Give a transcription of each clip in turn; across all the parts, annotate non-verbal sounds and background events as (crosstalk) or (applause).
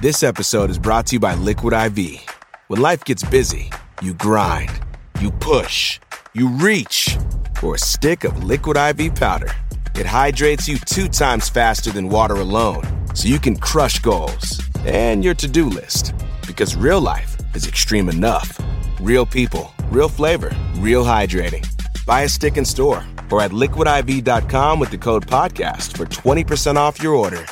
This episode is brought to you by Liquid IV. When life gets busy, you grind, you push, you reach for a stick of Liquid IV powder. It hydrates you two times faster than water alone, so you can crush goals and your to do list. Because real life is extreme enough. Real people, real flavor, real hydrating. Buy a stick in store or at liquidiv.com with the code podcast for 20% off your order.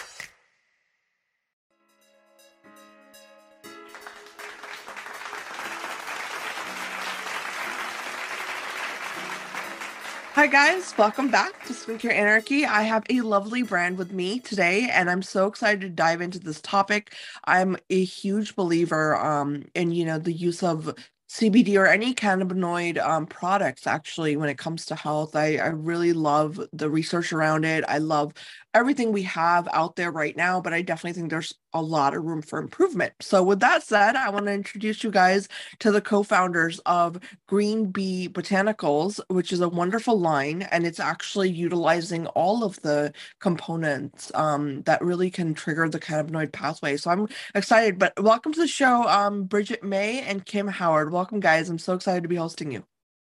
Hi, guys. Welcome back to Skincare Anarchy. I have a lovely brand with me today, and I'm so excited to dive into this topic. I'm a huge believer um, in, you know, the use of CBD or any cannabinoid um, products actually when it comes to health. I, I really love the research around it. I love everything we have out there right now, but I definitely think there's a lot of room for improvement. So, with that said, I want to introduce you guys to the co founders of Green Bee Botanicals, which is a wonderful line, and it's actually utilizing all of the components um, that really can trigger the cannabinoid pathway. So, I'm excited. But welcome to the show, um, Bridget May and Kim Howard. Welcome, guys. I'm so excited to be hosting you.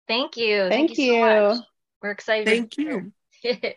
Thank you. Thank, Thank you. you. So much. We're excited. Thank you.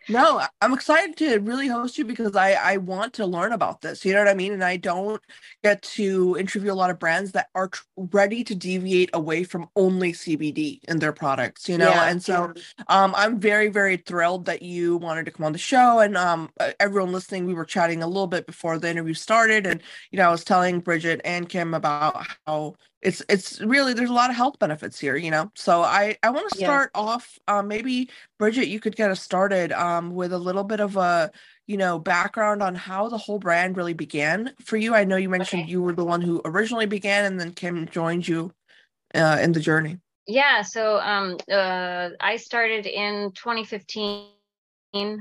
No, I'm excited to really host you because I I want to learn about this. You know what I mean? And I don't get to interview a lot of brands that are tr- ready to deviate away from only CBD in their products. You know, Yeah. and so um, I'm very very thrilled that you wanted to come on the show. And um, everyone listening, we were chatting a little bit before the interview started, and you know I was telling Bridget and Kim about how it's it's really there's a lot of health benefits here. You know, so I I want to start off um, maybe Bridget, you could get us started um, with a little bit of a, you know, background on how the whole brand really began for you. I know you mentioned Okay. you were the one who originally began, and then Kim joined you uh, in the journey. Yeah. So um, uh, I started in 2015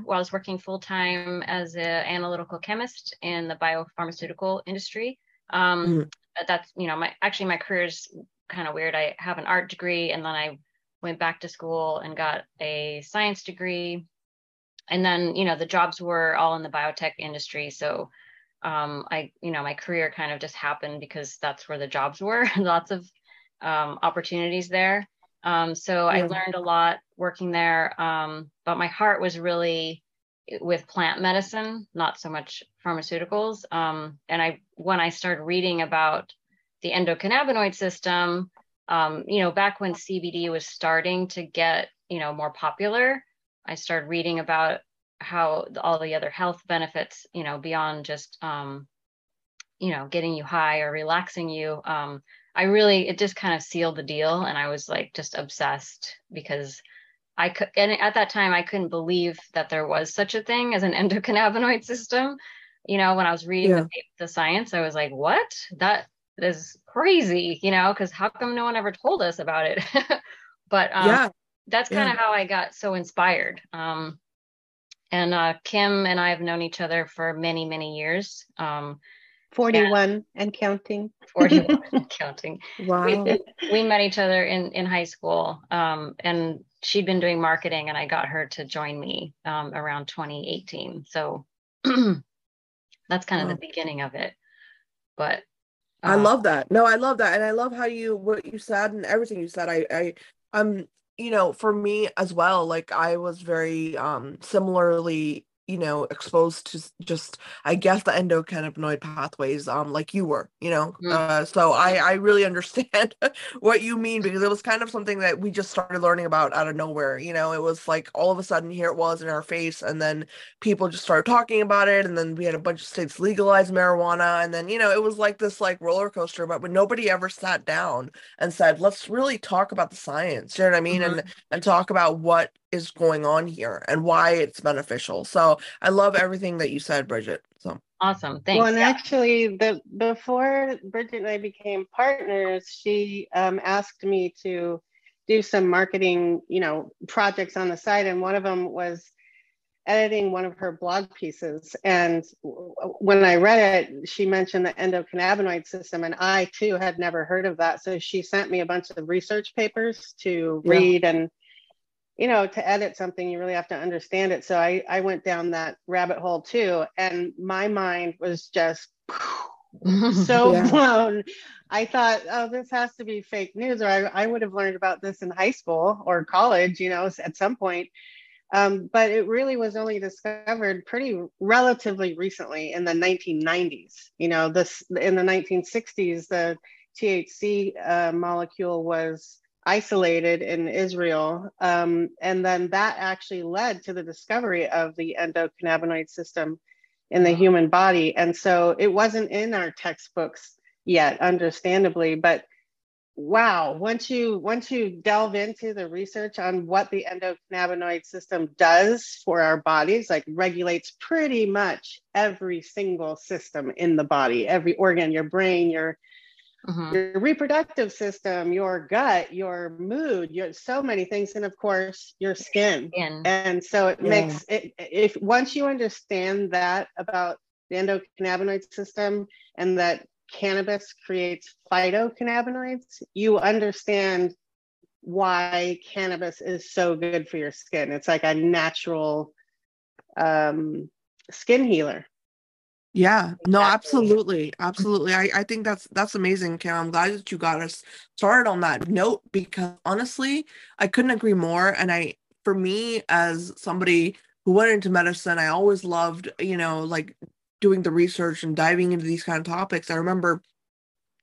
while I was working full time as an analytical chemist in the biopharmaceutical industry. Um, Mhm. That's you know my actually my career is kind of weird. I have an art degree, and then I went back to school and got a science degree. And then you know the jobs were all in the biotech industry, so um, I, you know, my career kind of just happened because that's where the jobs were. (laughs) Lots of um, opportunities there. Um, so I learned a lot working there. Um, but my heart was really with plant medicine, not so much pharmaceuticals. Um, and I, when I started reading about the endocannabinoid system, um, you know, back when CBD was starting to get, you know, more popular, I started reading about how all the other health benefits, you know, beyond just, um, you know, getting you high or relaxing you. Um, I really, it just kind of sealed the deal. And I was like just obsessed because I could, and at that time, I couldn't believe that there was such a thing as an (laughs) endocannabinoid system. You know, when I was reading Yeah. the, the science, I was like, what? That is crazy, you know, because how come no one ever told us about it? (laughs) but um, yeah, that's kind Yeah. of how I got so inspired. Um, and uh, Kim and I have known each other for many, many years. Um, 41 and counting. (laughs) 41 and counting. wow, We, we met each other in, in high school, um, and she'd been doing marketing, and I got her to join me um, around 2018. So (clears throat) that's kind of Wow. the beginning of it. But I uh, love that. No, I love that, and I love how you what you said and everything you said. I, I, um, you know, for me as well. Like I was very um similarly you know exposed to just i guess the endocannabinoid pathways um like you were you know? Mm. uh so i i really understand (laughs) what you mean because it was kind of something that we just started learning about out of nowhere you know? It was like all of a sudden here it was in our face and then people just started talking about it and then we had a bunch of states legalize marijuana and then you know it was like this like roller coaster but when nobody ever sat down and said let's really talk about the science you know what i mean? And and talk about what is going on here and why it's beneficial so i love everything that you said bridget so Awesome. Thanks. Well, and yeah. actually, the before Bridget and I became partners, she um, asked me to do some marketing, you know, projects on the side, and one of them was editing one of her blog pieces. And when I read it, she mentioned the endocannabinoid system, and I too had never heard of that. So she sent me a bunch of research papers to read yeah. and you know to edit something you really have to understand it. So i i went down that rabbit hole too and my mind was just (laughs) so yeah. blown. I thought oh this has to be fake news or I, I would have learned about this in high school or college you know at some point. Um, but it really was only discovered pretty relatively recently in the 1990s you know this in the 1960s the thc uh, molecule was isolated in Israel. Um, and then that actually led to the discovery of the endocannabinoid system in the human body. And so it wasn't in our textbooks yet, understandably, but wow, once you once you delve into the research on what the endocannabinoid system does for our bodies, like regulates pretty much every single system in the body, every organ, your brain, your mm-hmm. your reproductive system, your gut, your mood, your so many things, and of course your skin. skin. And so it yeah. makes it if once you understand that about the endocannabinoid system and that cannabis creates phytocannabinoids, you understand why cannabis is so good for your skin. It's like a natural um, skin healer. Yeah, no, absolutely. Absolutely. I, I think that's that's amazing, Kim. I'm glad that you got us started on that note because honestly, I couldn't agree more. And I for me as somebody who went into medicine, I always loved, you know, like doing the research and diving into these kind of topics. I remember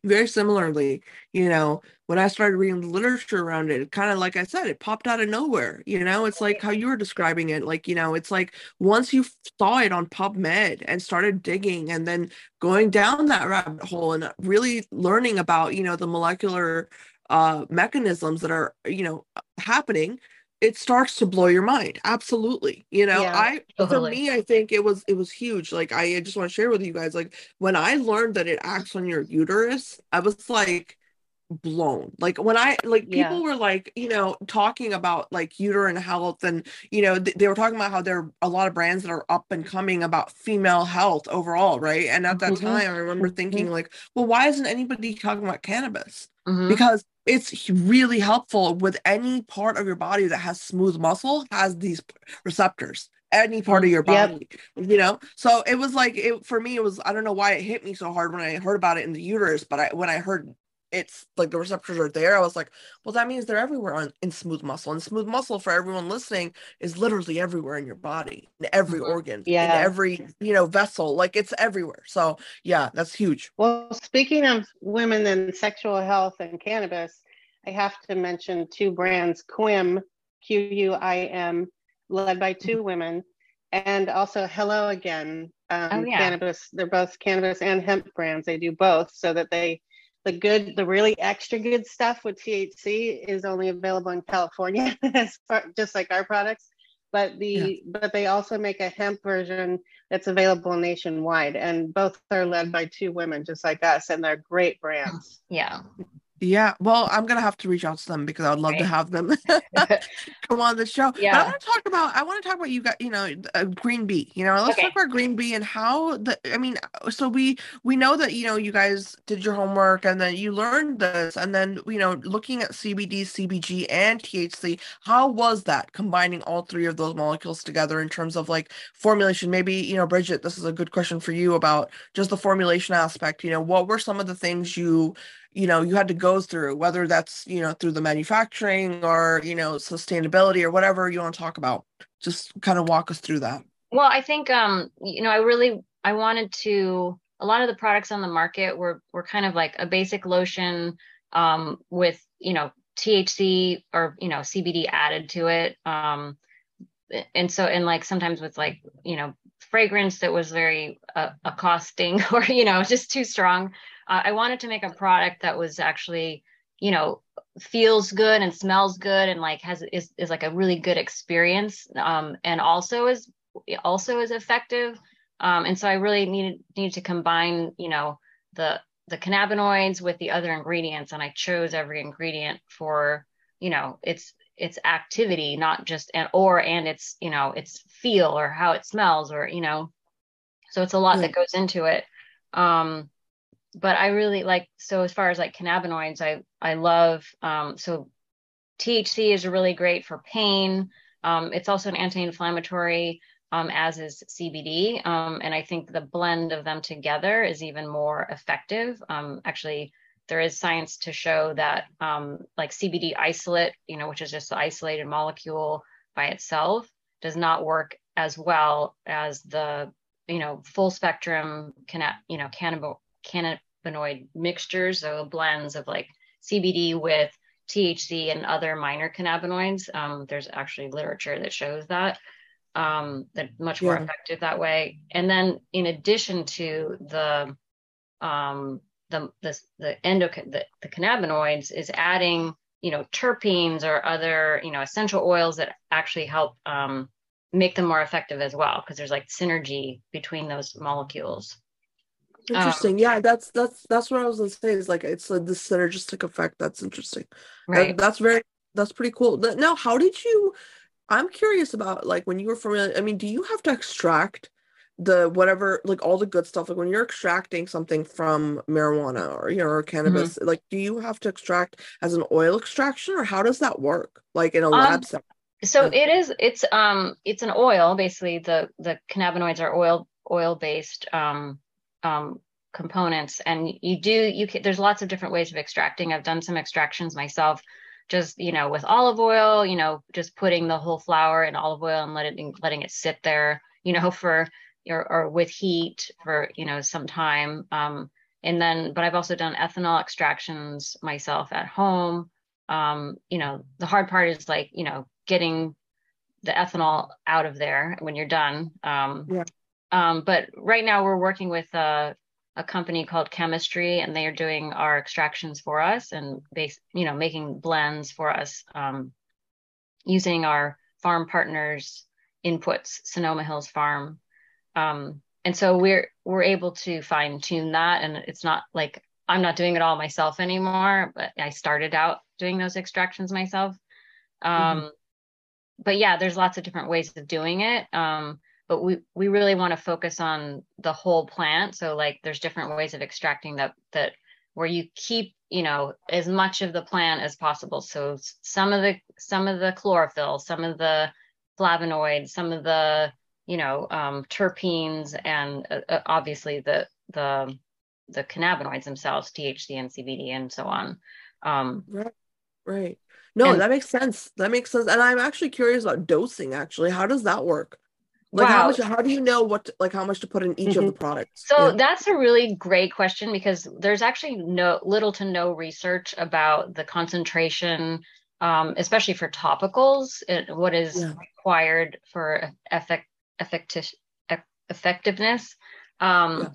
very similarly, you know, when I started reading the literature around it, kind of like I said, it popped out of nowhere. You know, it's like how you were describing it. Like, you know, it's like once you saw it on PubMed and started digging and then going down that rabbit hole and really learning about, you know, the molecular uh, mechanisms that are, you know, happening it starts to blow your mind absolutely you know yeah, i totally. for me i think it was it was huge like i just want to share with you guys like when i learned that it acts on your uterus i was like blown like when i like people were like you know talking about like uterine health and you know th- they were talking about how there are a lot of brands that are up and coming about female health overall right and at that mm-hmm. time i remember mm-hmm. thinking like well why isn't anybody talking about cannabis mm-hmm. because it's really helpful with any part of your body that has smooth muscle has these receptors any part of your body yep. you know so it was like it for me it was i don't know why it hit me so hard when i heard about it in the uterus but i when i heard it's like the receptors are there. I was like, well, that means they're everywhere on in smooth muscle. And smooth muscle for everyone listening is literally everywhere in your body, in every mm-hmm. organ, yeah, in every you know vessel. Like it's everywhere. So yeah, that's huge. Well, speaking of women and sexual health and cannabis, I have to mention two brands: Quim, Q U I M, led by two mm-hmm. women, and also Hello Again. Um, oh, yeah. Cannabis. They're both cannabis and hemp brands. They do both so that they the good, the really extra good stuff with THC is only available in California, (laughs) just like our products. But the yeah. but they also make a hemp version that's available nationwide, and both are led by two women just like us, and they're great brands. Yeah. Yeah, well, I'm gonna have to reach out to them because I would love right. to have them (laughs) (laughs) come on the show. Yeah, but I want to talk about. I want to talk about you got you know uh, Green Bee. You know, let's okay. talk about Green Bee and how the. I mean, so we we know that you know you guys did your homework and then you learned this and then you know looking at CBD, CBG, and THC. How was that combining all three of those molecules together in terms of like formulation? Maybe you know, Bridget, this is a good question for you about just the formulation aspect. You know, what were some of the things you you know you had to go through whether that's you know through the manufacturing or you know sustainability or whatever you want to talk about. Just kind of walk us through that. Well i think um you know i really i wanted to a lot of the products on the market were were kind of like a basic lotion um with you know thc or you know cbd added to it um and so and like sometimes with like you know fragrance that was very uh, accosting (laughs) or you know just too strong uh, I wanted to make a product that was actually, you know, feels good and smells good and like has is is like a really good experience, um, and also is also is effective. Um, and so I really needed needed to combine, you know, the the cannabinoids with the other ingredients, and I chose every ingredient for, you know, its its activity, not just and or and its you know its feel or how it smells or you know, so it's a lot yeah. that goes into it. Um, but I really like so as far as like cannabinoids, I I love um, so THC is really great for pain. Um, it's also an anti-inflammatory, um, as is CBD, um, and I think the blend of them together is even more effective. Um, actually, there is science to show that um, like CBD isolate, you know, which is just the isolated molecule by itself, does not work as well as the you know full spectrum canna- you know cannabis cannabinoid mixtures, so blends of like CBD with THC and other minor cannabinoids. Um, there's actually literature that shows that um, that much more yeah. effective that way. And then in addition to the um, the the the endo the, the cannabinoids is adding you know terpenes or other you know essential oils that actually help um, make them more effective as well because there's like synergy between those molecules. Interesting. Um, yeah, that's that's that's what I was gonna say. Is like it's like the synergistic effect. That's interesting. Right. That, that's very that's pretty cool. Now, how did you? I'm curious about like when you were familiar. I mean, do you have to extract the whatever like all the good stuff? Like when you're extracting something from marijuana or you know or cannabis, mm-hmm. like do you have to extract as an oil extraction or how does that work? Like in a lab um, setting? So it is. It's um. It's an oil. Basically, the the cannabinoids are oil oil based um um, components. And you do you can there's lots of different ways of extracting. I've done some extractions myself just you know with olive oil you know just putting the whole flower in olive oil and let it letting it sit there you know (laughs) for or, or with heat for you know some time. Um, and then but i've also done ethanol extractions myself at home. Um, you know the hard part is like you know getting the ethanol out of there when you're done. Um, yeah. Um, but right now we're working with a, a, company called Chemistry, and they are doing our extractions for us and base, you know, making blends for us um, using our farm partners' inputs, Sonoma Hills Farm. Um, and so we're we're able to fine tune that, and it's not like I'm not doing it all myself anymore. But I started out doing those extractions myself. Um, mm-hmm. But yeah, there's lots of different ways of doing it. But we we really want to focus on the whole plant. So like there's different ways of extracting that that where you keep you know as much of the plant as possible. So some of the some of the chlorophyll some of the flavonoids some of the you know um, terpenes and uh, uh obviously the the the cannabinoids themselves thc and cbd and so on. Um, right right. No and, that makes sense. That makes sense. And i'm actually curious about dosing actually. How does that work like wow. how much how do you know what to, like how much to put in each mm-hmm. of the products so yeah. that's a really great question because there's actually no little to no research about the concentration um, especially for topicals it, what is yeah. required for effect, effecti- effectiveness um, yeah.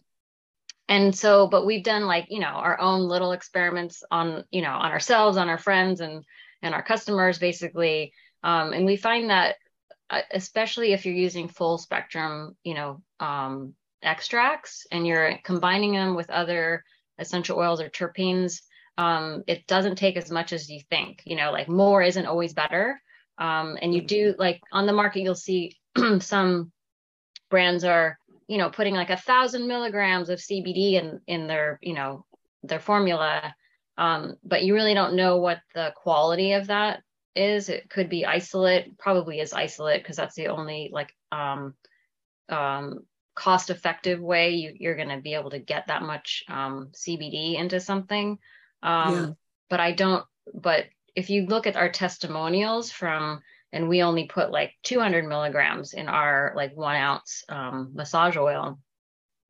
and so but we've done like you know our own little experiments on you know on ourselves on our friends and and our customers basically um, and we find that especially if you're using full spectrum, you know, um, extracts and you're combining them with other essential oils or terpenes, um, it doesn't take as much as you think. You know, like more isn't always better. Um, and you do like on the market, you'll see (clears throat) some brands are, you know, putting like a thousand milligrams of CBD in in their, you know, their formula. Um, but you really don't know what the quality of that is. It could be isolate, probably is isolate because that's the only like um, um, cost effective way you, you're going to be able to get that much um, CBD into something. Um, yeah. But I don't, but if you look at our testimonials from, and we only put like 200 milligrams in our like one ounce um, massage oil.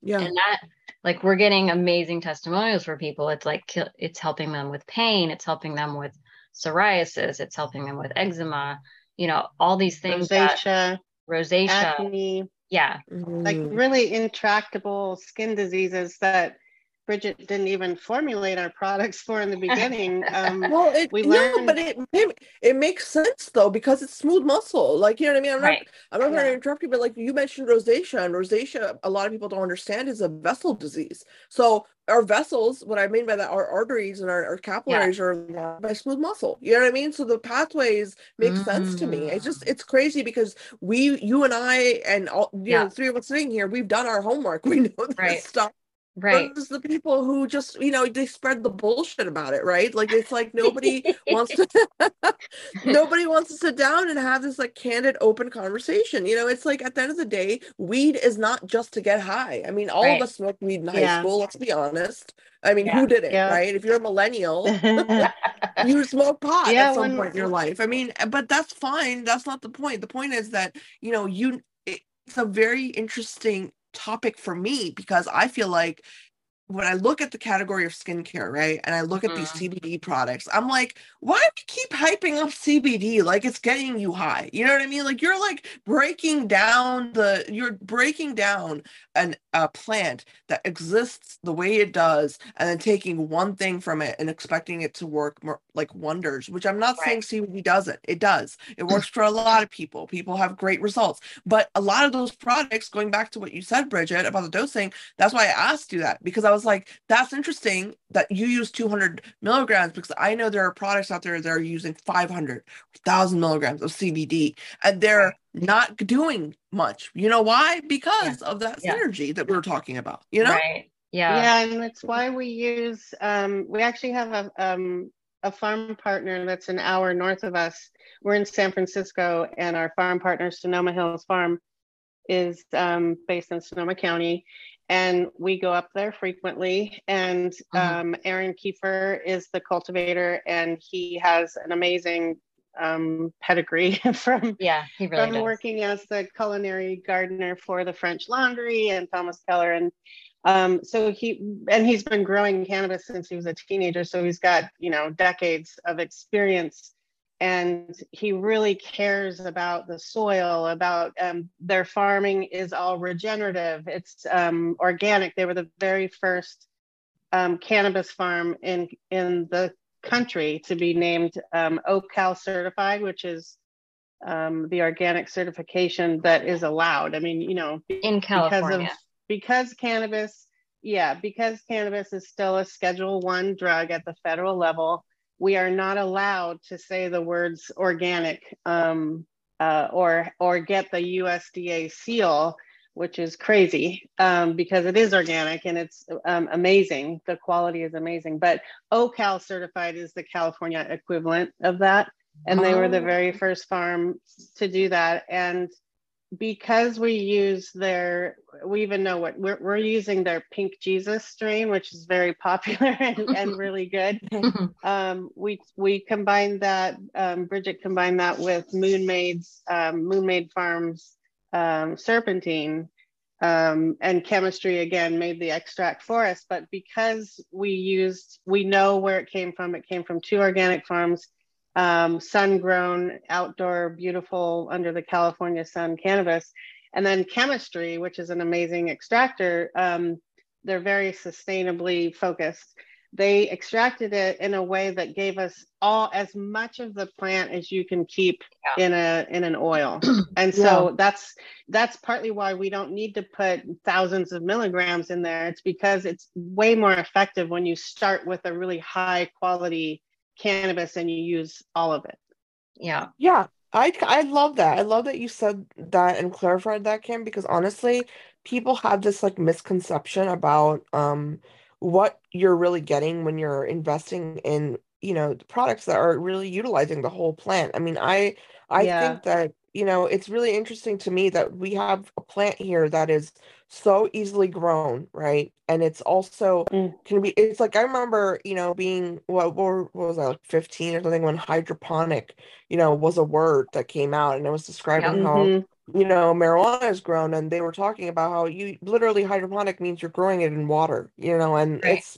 Yeah. And that, like, we're getting amazing testimonials for people. It's like, it's helping them with pain, it's helping them with psoriasis, it's helping them with eczema, you know, all these things. Rosacea, that, rosacea, acne, yeah, like really intractable skin diseases that Bridget didn't even formulate our products for in the beginning. (laughs) Um, well, it, we no, but it, it it makes sense though because it's smooth muscle. Like you know what I mean. I'm not Right. I'm not going Yeah. to interrupt you, but like you mentioned rosacea, and rosacea, a lot of people don't understand is a vessel disease. So our vessels, what I mean by that, our arteries and our, our capillaries are by smooth muscle. You know what I mean? So the pathways make sense to me. It's just it's crazy because we, you and I, and all you know, Yeah. the three of us sitting here, we've done our homework. (laughs) We know this Right. stuff. Right. Versus the people who just, you know, they spread the bullshit about it, right? Like it's like nobody (laughs) wants to (laughs) nobody wants to sit down and have this like candid open conversation you know it's like at the end of the day weed is not just to get high i mean all Right. of us smoked weed in high Yeah. school let's be honest i mean Yeah. who did it Yeah. right if you're a millennial (laughs) you smoke pot at some point in your life i mean but that's fine that's not the point the point is that you know you it's a very interesting topic for me because i feel like when I look at the category of skincare, right, and I look at these mm-hmm. CBD products, I'm like, why do we keep hyping up CBD like it's getting you high? You know what I mean? Like you're like breaking down the, you're breaking down an a plant that exists the way it does, and then taking one thing from it and expecting it to work more, like wonders. Which I'm not saying CBD doesn't. It does. It hmm. works for a lot of people. People have great results, but a lot of those products, going back to what you said, Bridget, about the dosing, that's why I asked you that because I was like, that's interesting that you use 200 milligrams because I know there are products out there that are using 500, 1000 milligrams of CBD and they're not doing much. You know why? Because of that Yeah. synergy that we are talking about, you know? Right. Yeah. yeah and that's why we use um, we actually have a um, a farm partner that's an hour north of us we're in san francisco and our farm partner sonoma hills farm is um, based in sonoma county and we go up there frequently and Mhm. um, aaron keefer is the cultivator and he has an amazing um, pedigree (laughs) from Yeah. He really from does. working as the culinary gardener for the French Laundry and Thomas Keller. And um, so he, and he's been growing cannabis since he was a teenager. So he's got, you know, decades of experience. And he really cares about the soil, about um, their farming is all regenerative, it's um, organic. They were the very first um, cannabis farm in, in the country to be named um, OCal certified, which is um, the organic certification that is allowed. I mean, you know, in because of California. because cannabis, yeah, because cannabis is still a Schedule One drug at the federal level, we are not allowed to say the words organic um, uh, or or get the USDA seal, which is crazy um, because it is organic and it's um, amazing. The quality is amazing, but OCal certified is the California equivalent of that and they were the Oh. very first farm to do that and because we use their we even know what we're, we're using their pink jesus strain which is very (laughs) popular and, and (laughs) really good (laughs) um, we we combined that um, bridget combined that with moon maids um, moon made farms um, serpentine um, and chemistry again made the extract for us but because we used we know where it came from it came from two organic farms um, sun grown, outdoor, beautiful under the California sun cannabis. And then chemistry, which is an amazing extractor, um, they're very sustainably focused. They extracted it in a way that gave us all as much of the plant as you can keep Yeah. in a in an oil. (clears throat) And so that's that's partly why we don't need to put thousands of milligrams in there. It's because it's way more effective when you start with a really high quality cannabis and you use all of it. yeah. Yeah, I I love that. I love that you said that and clarified that, Kim, because honestly, people have this like misconception about um what you're really getting when you're investing in, you know, the products that are really utilizing the whole plant. I mean, I I Yeah. think that, you know, it's really interesting to me that we have a plant here that is so easily grown, right? And it's also Mm. can be it's like I remember, you know, being what, what was I like 15 or something when hydroponic you know, was a word that came out and it was describing how, Mhm. You know, marijuana is grown and they were talking about how you literally hydroponic means you're growing it in water, you know, and Right. it's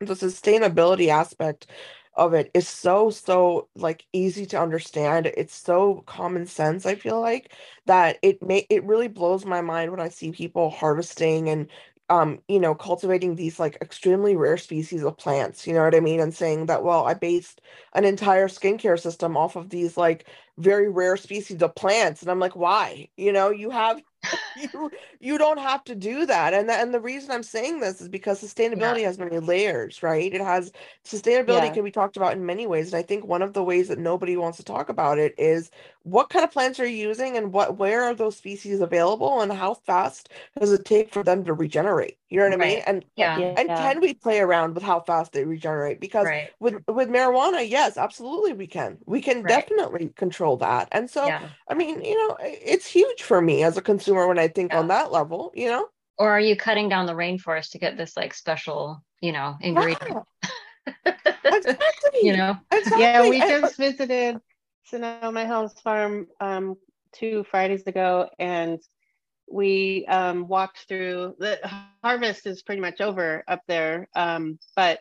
the sustainability aspect of it is so, so like easy to understand. It's so common sense, I feel like, that it may it really blows my mind when I see people harvesting and um, you know, cultivating these like extremely rare species of plants, you know what I mean? And saying that, well, I based an entire skincare system off of these like very rare species of plants. And I'm like, why? You know, you have (laughs) you you don't have to do that and the, and the reason i'm saying this is because sustainability yeah. has many layers right it has sustainability yeah. can be talked about in many ways and i think one of the ways that nobody wants to talk about it is what kind of plants are you using and what where are those species available and how fast does it take for them to regenerate you know what right. i mean and yeah and yeah. can we play around with how fast they regenerate because right. with with marijuana yes absolutely we can we can right. definitely control that and so i mean you know it's huge for me as a consumer when i think on that level you know or are you cutting down the rainforest to get this like special you know ingredient (laughs) exactly. you know exactly. yeah we just visited Sonoma Hills Farm um, two Fridays ago, and we um, walked through. The harvest is pretty much over up there, um, but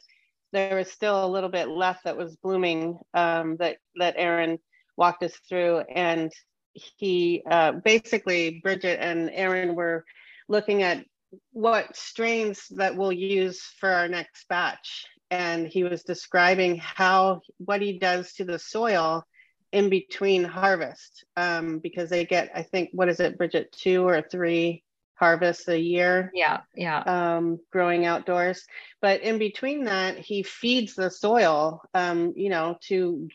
there was still a little bit left that was blooming um, that that Aaron walked us through, and he uh, basically Bridget and Aaron were looking at what strains that we'll use for our next batch and he was describing how what he does to the soil in between harvest um, because they get, I think, what is it, Bridget, two or three harvests a year? Yeah, yeah. Um, growing outdoors. But in between that, he feeds the soil, um, you know, to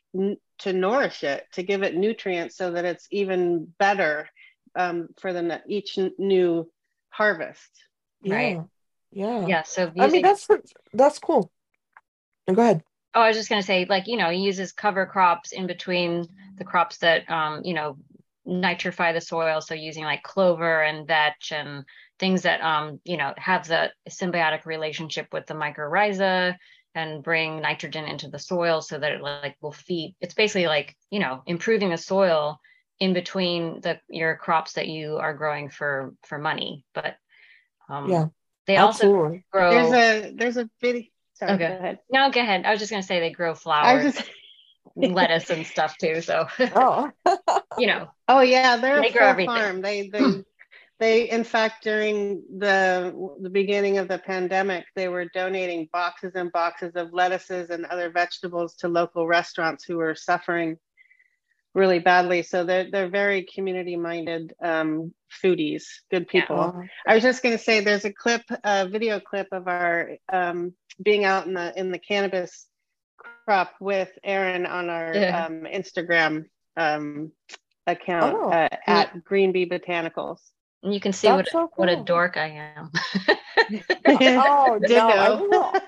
to nourish it, to give it nutrients so that it's even better um, for the each new harvest. Right. Yeah. Yeah. Yeah. So using- I mean, that's that's cool. Go ahead. Oh, I was just going to say, like, you know, he uses cover crops in between the crops that, um, you know, nitrify the soil. So using like clover and vetch and things that, um, you know, have the symbiotic relationship with the mycorrhiza and bring nitrogen into the soil so that it like will feed. It's basically like, you know, improving the soil in between the your crops that you are growing for for money. But um, yeah, they absolutely. also grow. There's a there's a video Sorry, okay. go ahead. No, go ahead. I was just going to say they grow flowers, just... lettuce, and stuff too. So, (laughs) oh, (laughs) you know. Oh yeah, they're they a grow everything. farm. They they (clears throat) they in fact during the the beginning of the pandemic, they were donating boxes and boxes of lettuces and other vegetables to local restaurants who were suffering really badly. So they're they're very community minded um, foodies, good people. Yeah. I was just going to say, there's a clip, a video clip of our um, being out in the in the cannabis crop with Aaron on our yeah. um, Instagram um, account oh. uh, at Green Bee Botanicals. And you can see what so cool. what a dork I am. (laughs) oh (laughs) no! (laughs)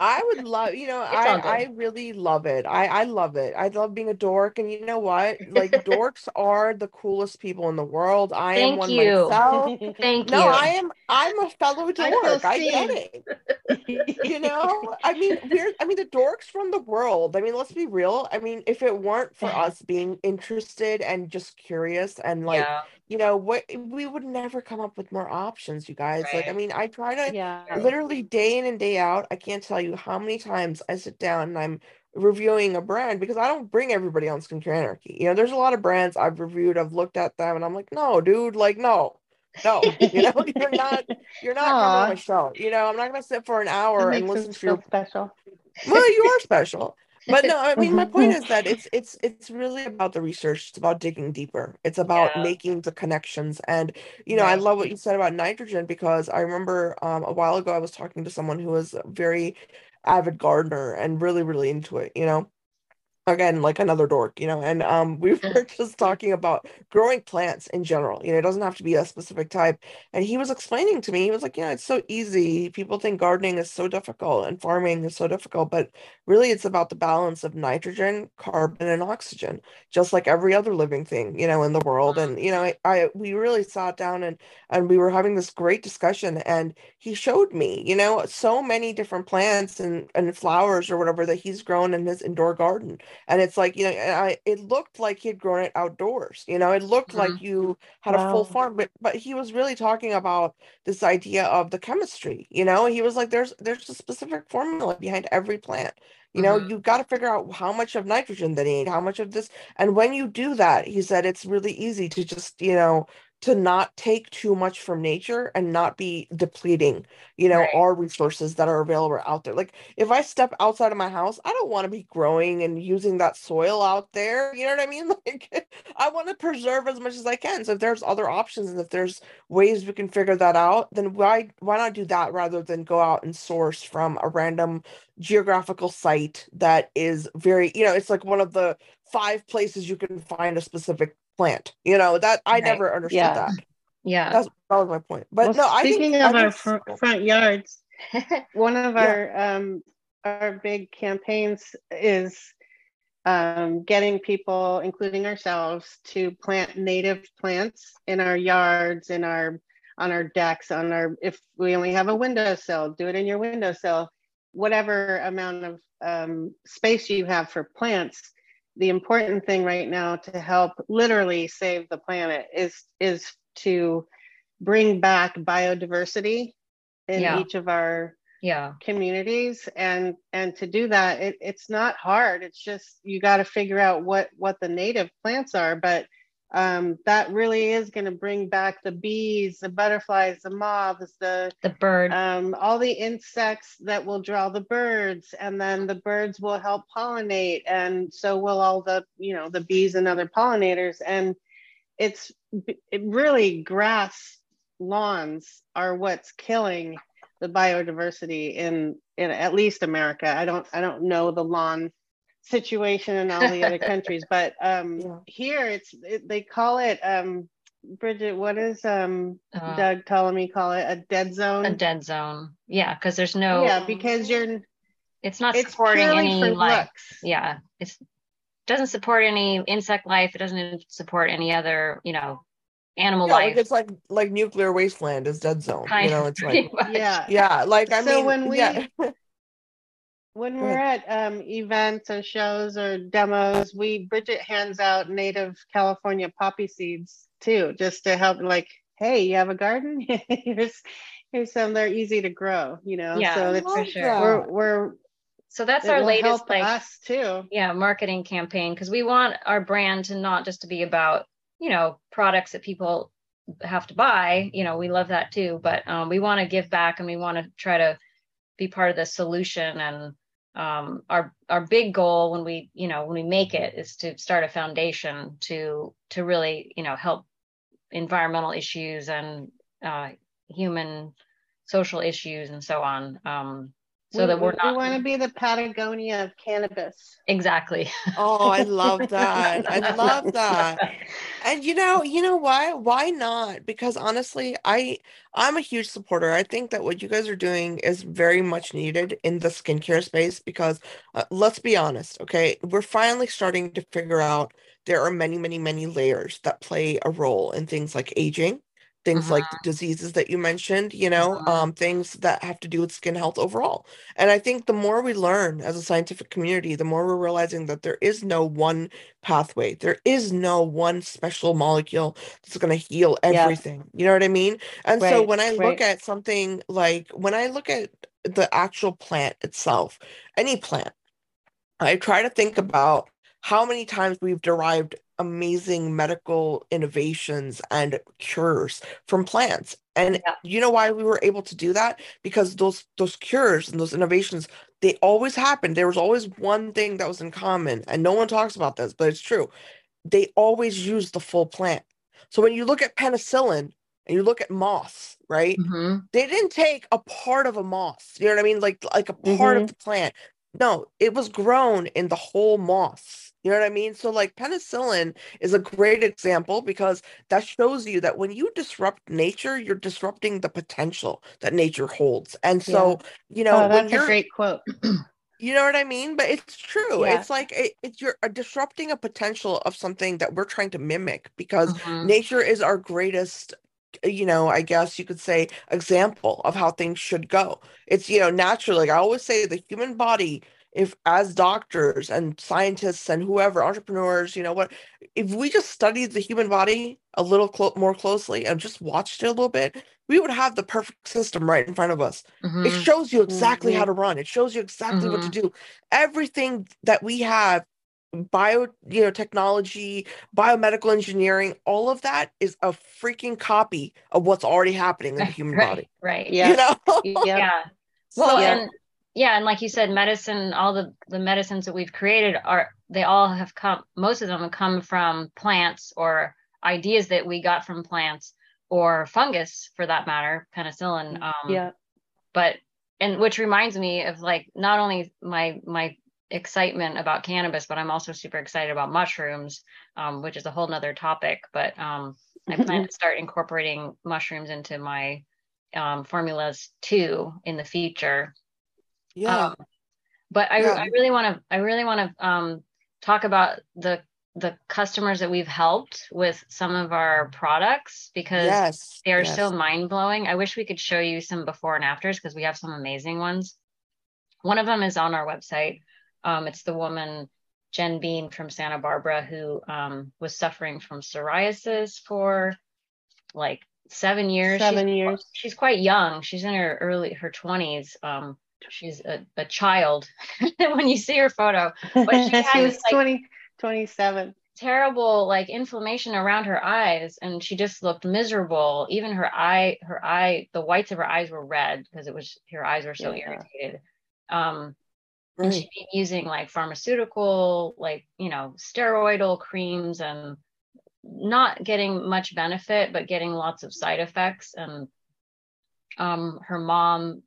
I would love, you know, I, I really love it. I, I love it. I love being a dork. And you know what? Like dorks are the coolest people in the world. I Thank am one you. myself. Thank no, you. No, I am I'm a fellow dork. I, I get it. you know, I mean, we're I mean the dorks from the world. I mean, let's be real. I mean, if it weren't for us being interested and just curious and like yeah you know what we would never come up with more options you guys right. like i mean i try to yeah. literally day in and day out i can't tell you how many times i sit down and i'm reviewing a brand because i don't bring everybody on skincare anarchy you know there's a lot of brands i've reviewed i've looked at them and i'm like no dude like no no (laughs) you know you're not you're not coming on my show you know i'm not to sit for an hour and listen to your special well you are (laughs) special but no i mean my point (laughs) is that it's it's it's really about the research it's about digging deeper it's about yeah. making the connections and you know right. i love what you said about nitrogen because i remember um, a while ago i was talking to someone who was a very avid gardener and really really into it you know again like another dork you know and um we (laughs) were just talking about growing plants in general you know it doesn't have to be a specific type and he was explaining to me he was like yeah it's so easy people think gardening is so difficult and farming is so difficult but really it's about the balance of nitrogen carbon and oxygen just like every other living thing you know in the world and you know I, I we really sat down and and we were having this great discussion and he showed me you know so many different plants and and flowers or whatever that he's grown in his indoor garden and it's like you know I, it looked like he'd grown it outdoors you know it looked mm-hmm. like you had wow. a full farm but but he was really talking about this idea of the chemistry you know he was like there's there's a specific formula behind every plant you know mm-hmm. you got to figure out how much of nitrogen they need how much of this and when you do that he said it's really easy to just you know to not take too much from nature and not be depleting, you know, Right. our resources that are available out there. Like if I step outside of my house, I don't want to be growing and using that soil out there. You know what I mean? (laughs) Like I want to preserve as much as I can. So if there's other options and if there's ways we can figure that out, then why why not do that rather than go out and source from a random geographical site that is very, you know, it's like one of the five places you can find a specific plant. You know, that I Right. never understood Yeah. that. Yeah. That's that was my point. But Well, no, I think speaking I of our think fr- front yards, (laughs) one of Yeah. our um, our big campaigns is um, getting people, including ourselves, to plant native plants in our yards, in our on our decks, on our if we only have a windowsill, do it in your windowsill. Whatever amount of um, space you have for plants, the important thing right now to help literally save the planet is is to bring back biodiversity in Yeah. each of our yeah. communities and and to do that it, it's not hard it's just you got to figure out what what the native plants are but um, that really is going to bring back the bees the butterflies the moths the The bird. um, all the insects that will draw the birds and then the birds will help pollinate and so will all the you know the bees and other pollinators and it's it really grass lawns are what's killing the biodiversity in in at least america i don't i don't know the lawn situation in all the other (laughs) countries but um Yeah. here it's it, they call it um bridget what is um uh, Doug Tallamy call it a dead zone. a dead zone. Yeah, because there's no. yeah, because you're it's not it's supporting any for life. looks. Yeah, it's doesn't support any insect life. It doesn't support any other, you know, animal Yeah, like life. it's like like nuclear wasteland is dead zone. Kind you know, it's like. (laughs) Yeah. yeah, like I So mean when we- yeah. (laughs) When we're at um, events or shows or demos, we Bridget hands out native California poppy seeds too, just to help. Like, hey, you have a garden? (laughs) here's here's some. They're easy to grow. You know. Yeah, So it's, for sure. we're we're So that's our latest help like us too. yeah marketing campaign because we want our brand to not just to be about you know products that people have to buy you know we love that too but um, we want to give back and we want to try to be part of the solution and um, our our big goal when we you know when we make it is to start a foundation to to really you know help environmental issues and uh, human social issues and so on. Um, so we, that we're we, want to be the Patagonia of cannabis. exactly Oh, I love (laughs) that. I love that. And you know, you know why? Why not? Because honestly, I I'm a huge supporter. I think that what you guys are doing is very much needed in the skincare space because uh, let's be honest, okay? We're finally starting to figure out there are many, many, many layers that play a role in things like aging, things like the diseases that you mentioned, you know, Mhm. um, things that have to do with skin health overall. And I think the more we learn as a scientific community, the more we're realizing that there is no one pathway. There is no one special molecule that's going to heal Yeah. everything. You know what I mean? And so when I look right. at something like when I look at the actual plant itself, any plant, I try to think about how many times we've derived amazing medical innovations and cures from plants. And Yeah. you know why we were able to do that? Because those those cures and those innovations, they always happened. There was always one thing that was in common, and no one talks about this, but it's true. They always use the full plant. So when you look at penicillin and you look at moss, right? Mhm. they didn't take a part of a moss. You know what I mean? Like like a part of the plant. No, it was grown in the whole moss. You know what I mean? So like penicillin is a great example because that shows you that when you disrupt nature, you're disrupting the potential that nature holds. And so, you know, oh, that's a great quote. (clears throat) you know what I mean? But it's true. Yeah. It's like it, it's you're uh, disrupting a potential of something that we're trying to mimic because Mhm. nature is our greatest uh, you know i guess you could say example of how things should go it's you know naturally like i always say the human body if as doctors and scientists and whoever entrepreneurs you know what if we just studied the human body a little clo- more closely and just watched it a little bit we would have the perfect system right in front of us it Mhm. shows you exactly how Mhm. to run it shows you exactly what to do everything that we have bio you know technology biomedical engineering all of that is a freaking copy of what's already happening in the (laughs) human right, body right yeah you know? yeah. (laughs) yeah well yeah. and yeah and like you said medicine all the the medicines that we've created are they all have come most of them have come from plants or ideas that we got from plants or fungus for that matter penicillin um yeah but and which reminds me of like not only my my excitement about cannabis, but I'm also super excited about mushrooms, um, which is a whole nother topic. But um, I plan to (laughs) start incorporating mushrooms into my um, formulas too in the future. Yeah. Um, but I, yeah. I really want to, I really want to um, talk about the the customers that we've helped with some of our products because yes, they are yes. so mind blowing. I wish we could show you some before and afters because we have some amazing ones. One of them is on our website. Um, it's the woman Jen Bean from Santa Barbara who um, was suffering from psoriasis for like seven years. Seven she's, years. She's quite young. She's in her early her twenties. Um, she's a, a child (laughs) when you see her photo. But she, (laughs) she was like, 20, 27. Terrible like inflammation around her eyes, and she just looked miserable. Even her eye, her eye, the whites of her eyes were red because it was her eyes were so yeah. irritated. Um, Right. And she'd be using like pharmaceutical, like, you know, steroidal creams and not getting much benefit, but getting lots of side effects. And um, her mom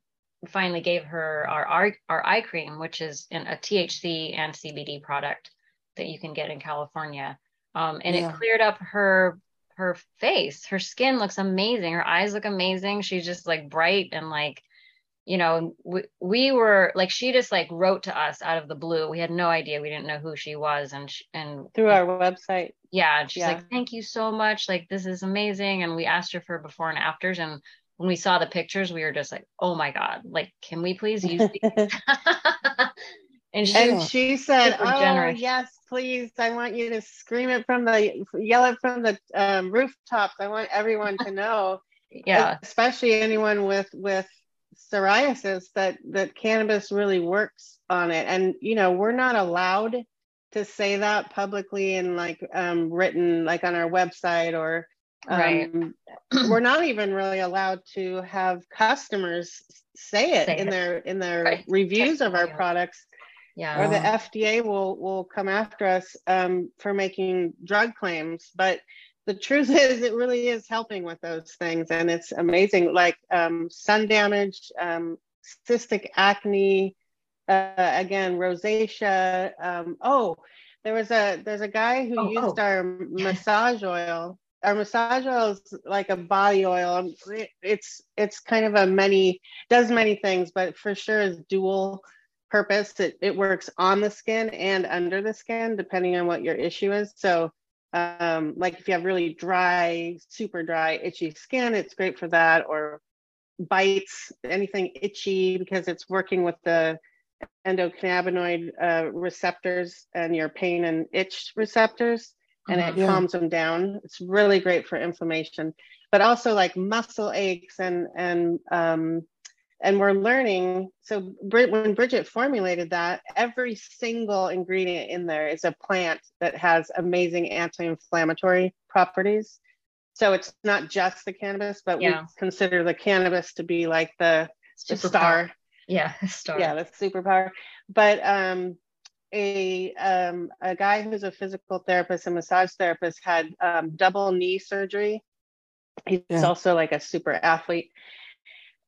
finally gave her our, our, our eye cream, which is in a THC and CBD product that you can get in California. Um, and yeah. it cleared up her her face. Her skin looks amazing. Her eyes look amazing. She's just like bright and like you know, we, we were like, she just like wrote to us out of the blue. We had no idea. We didn't know who she was. And, she, and through our website. Yeah. And she's yeah. like, thank you so much. Like, this is amazing. And we asked her for before and afters. And when we saw the pictures, we were just like, oh my God, like, can we please use these? (laughs) (laughs) and, she, and she said, oh, generous. yes, please. I want you to scream it from the, yell it from the um, rooftops. I want everyone to know. (laughs) yeah. Especially anyone with, with, psoriasis that that cannabis really works on it and you know we're not allowed to say that publicly and like um, written like on our website or um, right. we're not even really allowed to have customers say it say in it. their in their right. reviews of our products yeah or the fda will will come after us um, for making drug claims but the truth (laughs) is it really is helping with those things and it's amazing like um, sun damage um, cystic acne uh, again rosacea um, oh there was a there's a guy who oh, used oh. our massage oil our massage oil is like a body oil. It's it's kind of a many does many things but for sure is dual purpose. It, it works on the skin and under the skin depending on what your issue is. So um, like if you have really dry, super dry, itchy skin, it's great for that. Or bites, anything itchy because it's working with the endocannabinoid uh, receptors and your pain and itch receptors, and it yeah. calms them down. It's really great for inflammation, but also like muscle aches and and um, and we're learning. So when bridget formulated that every single ingredient in there is a plant that has amazing anti-inflammatory properties. So it's not just the cannabis but yeah. we consider the cannabis to be like the, the star. Yeah (laughs) star. Yeah the superpower. But um a um a guy who's a physical therapist and massage therapist had um, double knee surgery he's yeah. also like a super athlete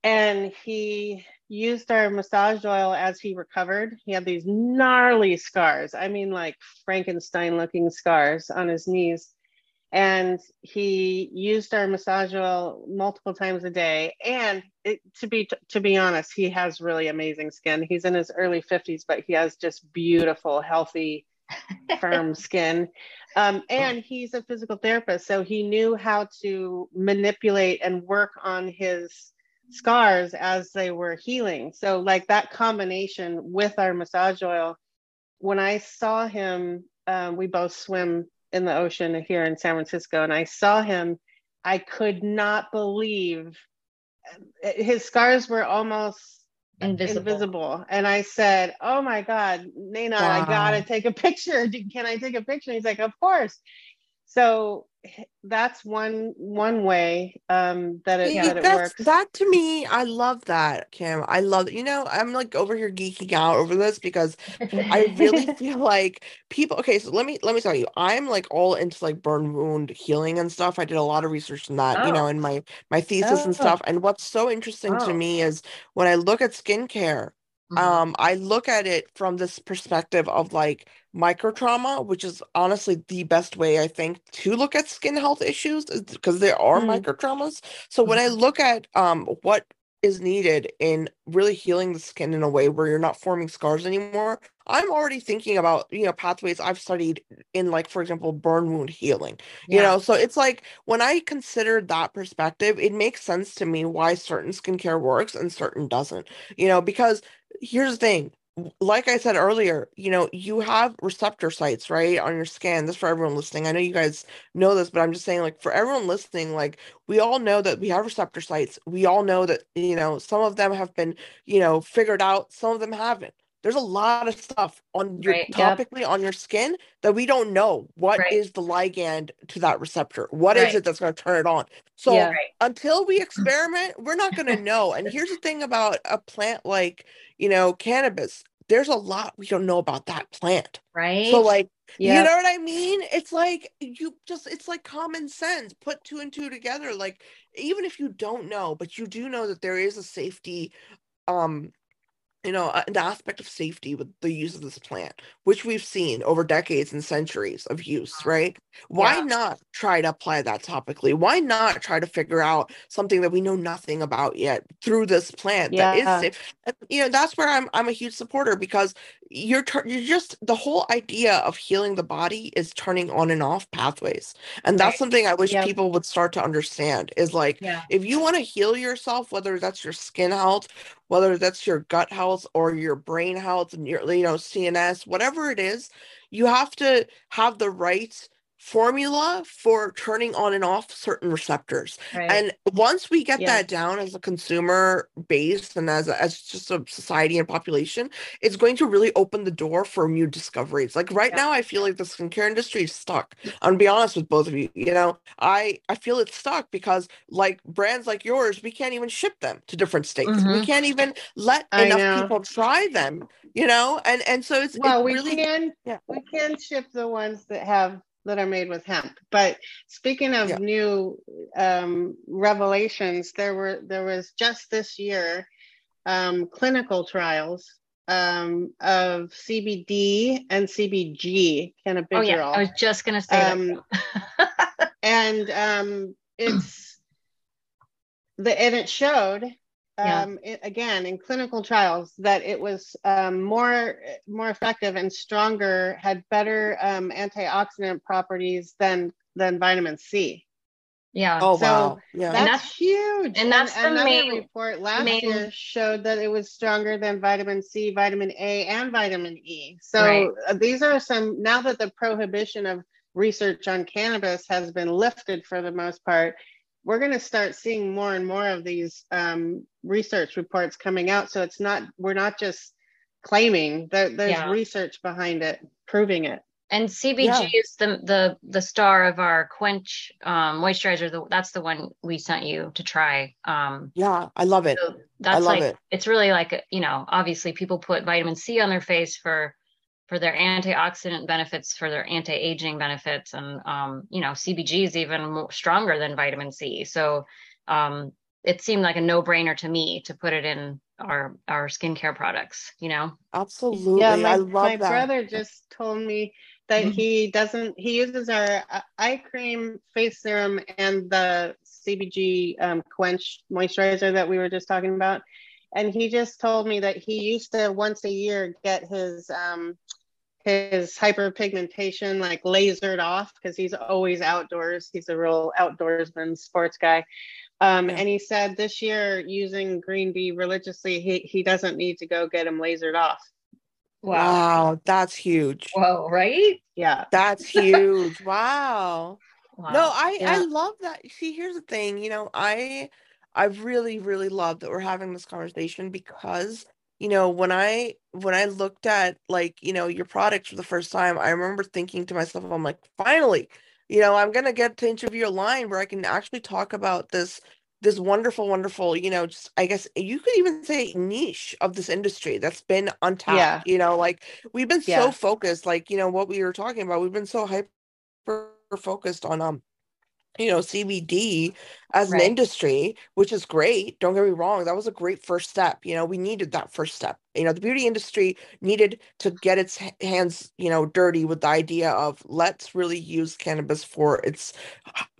and he used our massage oil as he recovered. He had these gnarly scars. I mean, like Frankenstein looking scars on his knees. And he used our massage oil multiple times a day. And it, to be to be honest, he has really amazing skin. He's in his early 50s, but he has just beautiful, healthy, (laughs) firm skin. Um, and he's a physical therapist, so he knew how to manipulate and work on his scars as they were healing. So, like that combination with our massage oil, when I saw him, um, we both swim in the ocean here in San Francisco, and I saw him, I could not believe eh, his scars were almost invisible. invisible. And I said, "Oh my God, Nana, I gotta take a picture. (laughs) Can I take a picture?" He's like, "Of course." So that's one one way um, that it Yeah, that it that's works. that to me. I love that, Kim. I love You know, I'm like over here geeking out over this because I really (laughs) feel like people. Okay, so let me let me tell you, I'm like all into like burn wound healing and stuff. I did a lot of research in that, you know, Oh. in my my thesis and Oh. stuff. And what's so interesting to Oh. me is when I look at skincare, Mhm. um, I look at it from this perspective of like micro trauma, which is honestly the best way I think to look at skin health issues because there are Mm. micro traumas. So when I look at um what is needed in really healing the skin in a way where you're not forming scars anymore, I'm already thinking about, you know, pathways I've studied in like for example burn wound healing. You know, so it's like when I consider that perspective, it makes sense to me why certain skincare works and certain doesn't. You know, because here's the thing like I said earlier, you know, you have receptor sites, right, on your skin. This for everyone listening. I know you guys know this, but I'm just saying, like, for everyone listening, like, we all know that we have receptor sites. We all know that, you know, some of them have been, you know, figured out, some of them haven't. There's a lot of stuff on your Right, yep. topically on your skin that we don't know. What is Right. the ligand to that receptor? What is Right. it that's going to turn it on? So Yeah. Until we (clears throat) experiment, we're not going to know. And here's the thing about a plant like, you know, cannabis. There's a lot we don't know about that plant. Right. So like, you know what I mean? It's like you just it's like common sense. Put two and two together. Like even if you don't know, but you do know that there is a safety um you know, uh, an aspect of safety with the use of this plant, which we've seen over decades and centuries of use, uh-huh. right? Why Yeah. not try to apply that topically? Why not try to figure out something that we know nothing about yet through this plant that is safe? You know, that's where I'm I'm a huge supporter because you're tur- you're just the whole idea of healing the body is turning on and off pathways. And that's Right. something I wish Yep. people would start to understand is like Yeah. if you want to heal yourself, whether that's your skin health, whether that's your gut health or your brain health and your you know CNS, whatever it is, you have to have the right formula for turning on and off certain receptors. Right. And once we get Yeah. that down as a consumer base and as a, as just a society and population, it's going to really open the door for new discoveries. Like right Yeah. now, I feel like the skincare industry is stuck. I'm gonna be honest with both of you. You know, I I feel it's stuck because like brands like yours, we can't even ship them to different states. We Mhm. can't even let I enough know. people try them. You know, and and so it's Well, it we really can yeah. we can ship the ones that have that are made with hemp. But speaking of Yeah. new um, revelations, there were there was just this year um, clinical trials um, of CBD and CBG oh yeah. I was just gonna say Um, (laughs) and um, it's the and it showed Yeah. um, it, again in clinical trials that it was um, more more effective and stronger, had better um, antioxidant properties than than vitamin C. yeah. oh so wow. Yeah. That's, that's- huge. and that's the another main- report last main- year showed that it was stronger than vitamin C, vitamin A, and vitamin E. So Right. uh, these are some now that the prohibition of research on cannabis has been lifted for the most part. We're going to start seeing more and more of these um, research reports coming out. So it's not we're not just claiming that there's Yeah. research behind it proving it. And CBG Yeah. is the the the star of our quench um, moisturizer. The, that's the one we sent you to try. Um, yeah, I love it. so that's love like it. it's really like you know obviously people put vitamin C on their face for for their antioxidant benefits, for their anti-aging benefits, and um, you know CBG is even more stronger than vitamin C. So um, it seemed like a no-brainer to me to put it in our our skincare products. You know. Absolutely. Yeah, my, I love my that. brother just told me that Mhm. he doesn't, he uses our uh, eye cream, face serum, and the CBG um, quench moisturizer that we were just talking about. And he just told me that he used to once a year get his um, his hyperpigmentation like lasered off because he's always outdoors. He's a real outdoorsman, sports guy. Um, Yeah. And he said this year using Green Bee religiously, he, he doesn't need to go get him lasered off. Wow, that's huge. Whoa! Right? Yeah. That's (laughs) huge. Wow. Wow. No, I I love that. See, here's the thing, you know, I I've really, really love that we're having this conversation because, you know, when I when I looked at like, you know, your products for the first time, I remember thinking to myself, I'm like, finally, you know, I'm gonna get to interview a line where I can actually talk about this this wonderful, wonderful, you know, just I guess you could even say niche of this industry that's been untapped. Yeah. You know, like we've been yeah. so focused, like, you know, what we were talking about, we've been so hyper focused on um you know CBD as right. an industry, which is great. Don't get me wrong, that was a great first step. You know, we needed that first step. You know, the beauty industry needed to get its hands, you know, dirty with the idea of let's really use cannabis for its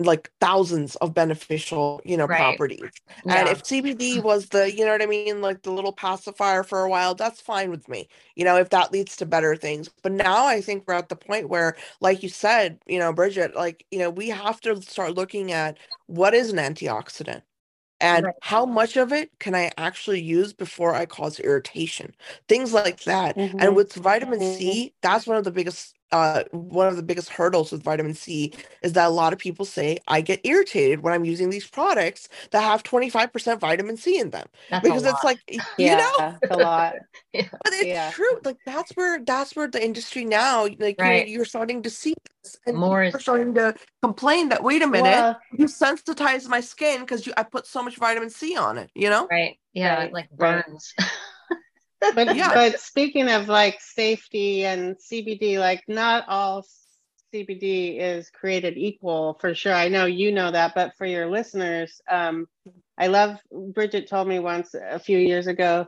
like thousands of beneficial, you know, right. properties. Yeah. And if CBD was the, you know what I mean, like the little pacifier for a while, that's fine with me. You know, if that leads to better things. But now I think we're at the point where, like you said, you know, Bridget, like, you know, we have to start looking at what is an antioxidant and right. how much of it can I actually use before I cause irritation? Things like that. Mm-hmm. And with vitamin mm-hmm. C, that's one of the biggest uh, one of the biggest hurdles with vitamin C is that a lot of people say I get irritated when I'm using these products that have 25% vitamin C in them that's because it's like you yeah, know a lot. (laughs) yeah. But it's yeah. true. Like that's where that's where the industry now like right. you're, you're, starting to see this and more you're starting to complain that wait a minute well, you sensitize my skin because you I put so much vitamin C on it. You know right yeah right. like burns. Right. (laughs) but (laughs) yeah. but speaking of like safety and CBD, like not all CBD is created equal for sure. I know you know that, but for your listeners, um, I love Bridget told me once a few years ago,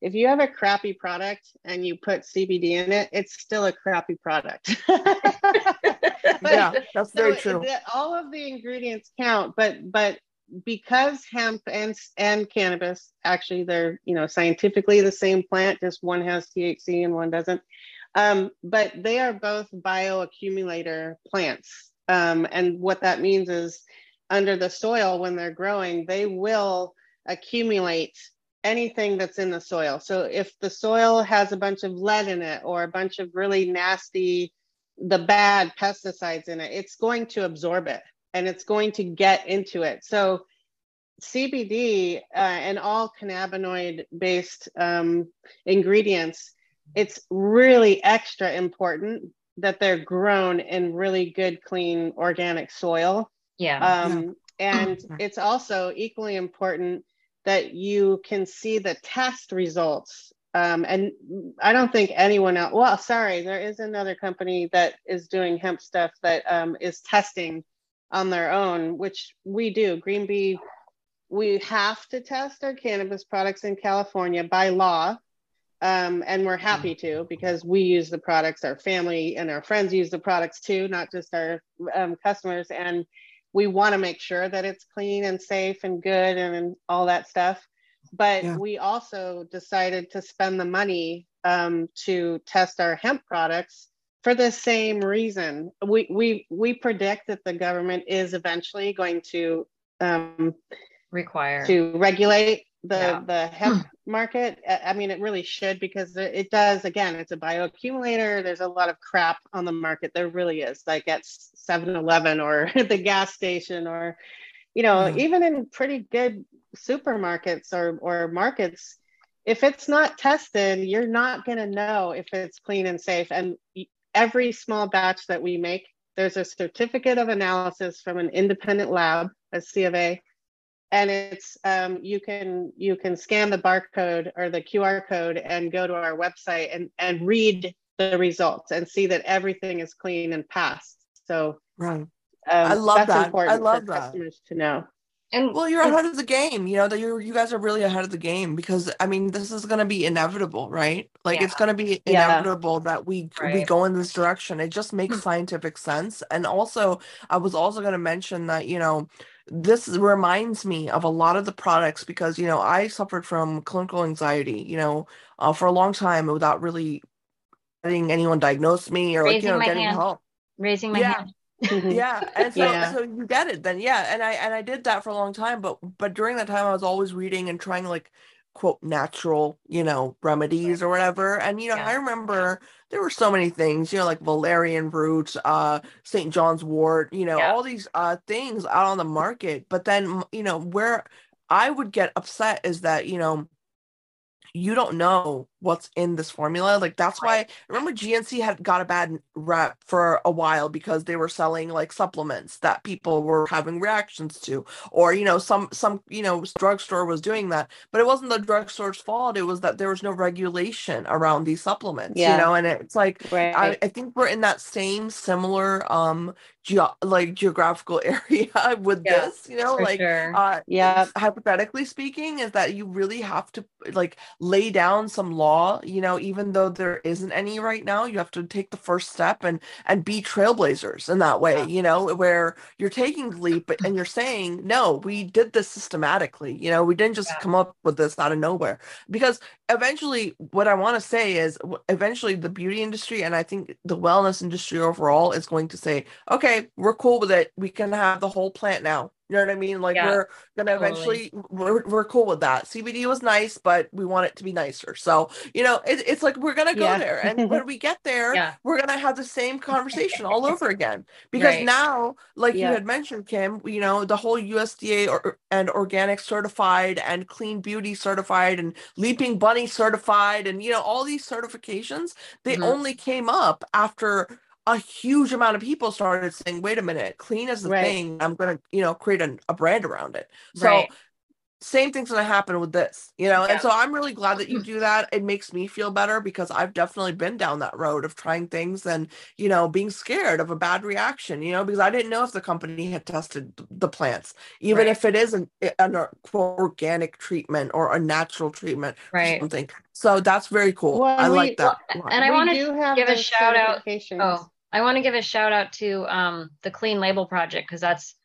if you have a crappy product and you put CBD in it, it's still a crappy product. (laughs) yeah, that's so very true. all of the ingredients count, but but because hemp and and cannabis actually they're you know scientifically the same plant just one has thc and one doesn't. Um, but they are both bioaccumulator plants. Um, and what that means is under the soil when they're growing they will accumulate anything that's in the soil. So if the soil has a bunch of lead in it or a bunch of really nasty the bad pesticides in it it's going to absorb it and it's going to get into it. So CBD uh, and all cannabinoid based um, ingredients, it's really extra important that they're grown in really good, clean, organic soil. Yeah. Um, and it's also equally important that you can see the test results. Um, and I don't think anyone else, well, sorry, there is another company that is doing hemp stuff that um, is testing on their own, which we do. Green Bee, we have to test our cannabis products in California by law. Um, and we're happy to because we use the products, our family and our friends use the products too, not just our um, customers. And we want to make sure that it's clean and safe and good and, and all that stuff. But yeah. we also decided to spend the money um, to test our hemp products for the same reason. We we we predict that the government is eventually going to um, require to regulate the yeah. the hemp (clears throat) market. I mean, it really should because it does. Again, it's a bioaccumulator. There's a lot of crap on the market. There really is, like at 7-Eleven or (laughs) the gas station, or you know, mm. even in pretty good supermarkets or or markets. If it's not tested, you're not going to know if it's clean and safe. And every small batch that we make, there's a certificate of analysis from an independent lab, a C of A, and it's um, you can you can scan the barcode or the QR code and go to our website and and read the results and see that everything is clean and passed. So right. Um, I love that. I love that. Customers to know. And well, you're ahead of the game. You know that you you guys are really ahead of the game because I mean this is going to be inevitable, right? Like yeah. it's going to be inevitable yeah. that we right. we go in this direction. It just makes scientific sense. And also, I was also going to mention that you know this reminds me of a lot of the products because you know I suffered from clinical anxiety. You know, uh, for a long time without really getting anyone diagnose me or Raising like you know getting hand. help. Raising my yeah. hand yeah and so yeah. so you get it then yeah and i and i did that for a long time but but during that time i was always reading and trying like quote natural you know remedies or whatever and you know yeah. i remember there were so many things you know like valerian root uh st john's wort you know yeah. all these uh things out on the market but then you know where I would get upset is that, you know, you don't know what's in this formula. Like that's why remember GNC had got a bad rep for a while because they were selling like supplements that people were having reactions to, or you know some some you know drugstore was doing that, but it wasn't the drugstore's fault. It was that there was no regulation around these supplements. Yeah. You know, and it's like right. I, I think we're in that same similar um ge- like geographical (laughs) area with yeah, this. You know, like sure. uh, yeah, hypothetically speaking, is that you really have to like lay down some law law you know even though there isn't any right now you have to take the first step and and be trailblazers in that way you know where you're taking the leap and you're saying no we did this systematically you know we didn't just yeah. come up with this out of nowhere because eventually what i want to say is eventually the beauty industry and i think the wellness industry overall is going to say okay we're cool with it we can have the whole plant now you know what I mean? Like yeah, we're gonna eventually totally. we're we're cool with that. CBD was nice, but we want it to be nicer. So you know, it, it's like we're gonna go yeah. there, and (laughs) when we get there, yeah. we're gonna have the same conversation all (laughs) over again. Because right. now, like you had mentioned, Kim, you know, the whole USDA or, and organic certified and clean beauty certified and Leaping Bunny certified, and you know, all these certifications they mm-hmm. only came up after a huge amount of people started saying, wait a minute, clean is the right. thing. I'm going to, you know, create a, a brand around it. So right. Same thing's going to happen with this, you know? Yeah. And so I'm really glad that you (laughs) do that. It makes me feel better because I've definitely been down that road of trying things and, you know, being scared of a bad reaction, you know, because I didn't know if the company had tested the plants, even right. if it is an, an organic treatment or a natural treatment right. or something. So that's very cool. Well, I we, like that. Well, and I want to give a shout out. Oh, I want to give a shout out to um, the Clean Label Project because that's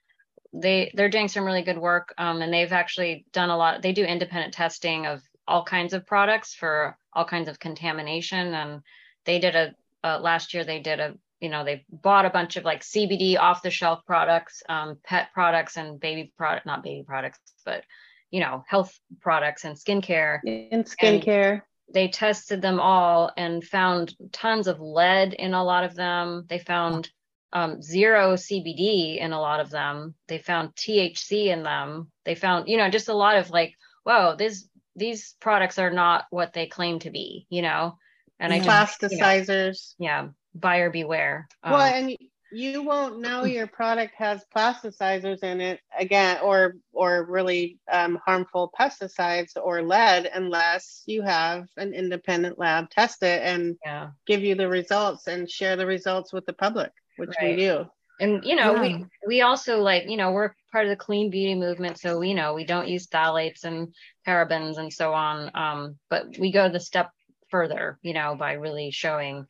they they're doing some really good work um, and they've actually done a lot. They do independent testing of all kinds of products for all kinds of contamination and they did a uh, last year they did a you know they bought a bunch of like CBD off the shelf products, um, pet products and baby product not baby products but you know health products and skincare and skincare. And they tested them all and found tons of lead in a lot of them. They found um, zero CBD in a lot of them. They found THC in them. They found, you know, just a lot of like, whoa, these these products are not what they claim to be, you know. And I plasticizers. You know, yeah, buyer beware. Um, well, and you won't know (clears throat) your product has plasticizers in it again or or really um, harmful pesticides or lead unless you have an independent lab test it and yeah. give you the results and share the results with the public which right. we do and you know yeah. we we also like you know we're part of the clean beauty movement so you know we don't use phthalates and parabens and so on um, but we go the step further you know by really showing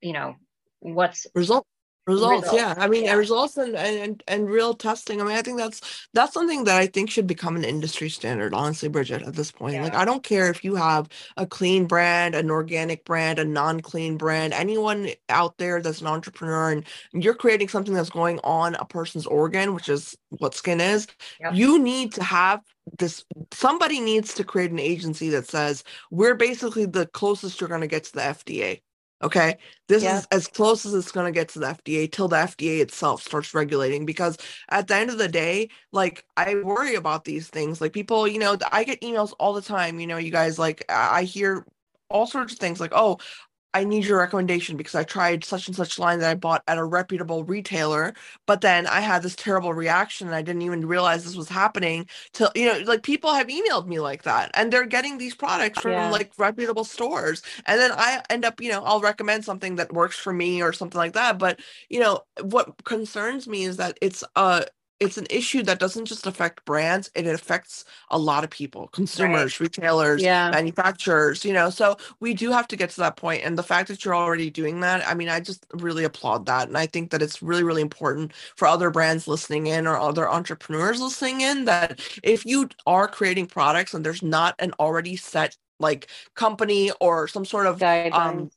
you know what's result results, results. yeah i mean yeah. results and, and and real testing i mean i think that's that's something that i think should become an industry standard honestly bridget at this point yeah. like i don't care if you have a clean brand an organic brand a non-clean brand anyone out there that's an entrepreneur and you're creating something that's going on a person's organ which is what skin is yep. you need to have this somebody needs to create an agency that says we're basically the closest you're going to get to the fda Okay. This yeah. is as close as it's going to get to the FDA till the FDA itself starts regulating. Because at the end of the day, like I worry about these things. Like people, you know, I get emails all the time. You know, you guys, like I hear all sorts of things like, oh, I need your recommendation because I tried such and such line that I bought at a reputable retailer, but then I had this terrible reaction and I didn't even realize this was happening till you know, like people have emailed me like that and they're getting these products from yeah. like reputable stores. And then I end up, you know, I'll recommend something that works for me or something like that. But you know, what concerns me is that it's a it's an issue that doesn't just affect brands it affects a lot of people consumers right. retailers yeah. manufacturers you know so we do have to get to that point and the fact that you're already doing that i mean i just really applaud that and i think that it's really really important for other brands listening in or other entrepreneurs listening in that if you are creating products and there's not an already set like company or some sort of um,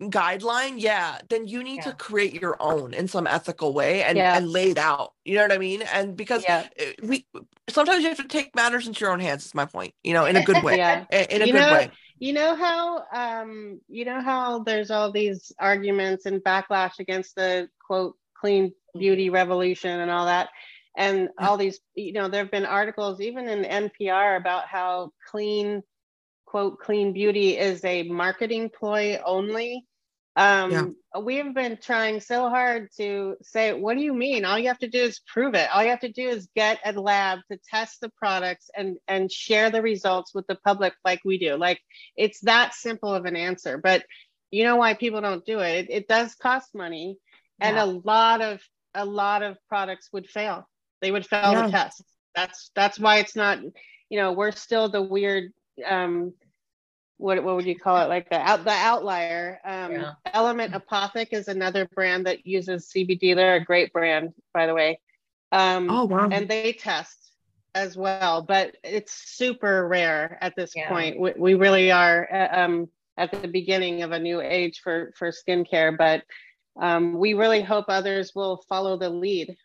guideline, yeah, then you need yeah. to create your own in some ethical way and, yeah. and lay it out. You know what I mean? And because yeah. Eh, we sometimes you have to take matters into your own hands, is my point, you know, in a good (laughs) way. yeah. In a you good know, way. You know how um you know how there's all these arguments and backlash against the quote clean beauty revolution and all that. and all these you know there have been articles even in npr about how clean quote clean beauty is a marketing ploy only. Um yeah. we've been trying so hard to say what do you mean? All you have to do is prove it. All you have to do is get a lab to test the products and and share the results with the public like we do. Like it's that simple of an answer but you know why people don't do it? It, it does cost money and yeah. a lot of a lot of products would fail. They would fail yeah. the test. That's that's why it's not you know we're still the weird um what what would you call it? Like the out the outlier. Um yeah. Element Apothec is another brand that uses cbd they're a great brand by the way. Um oh wow. and they test as well but it's super rare at this yeah. point. We, we really are uh, um at the beginning of a new age for for skincare but um, we really hope others will follow the lead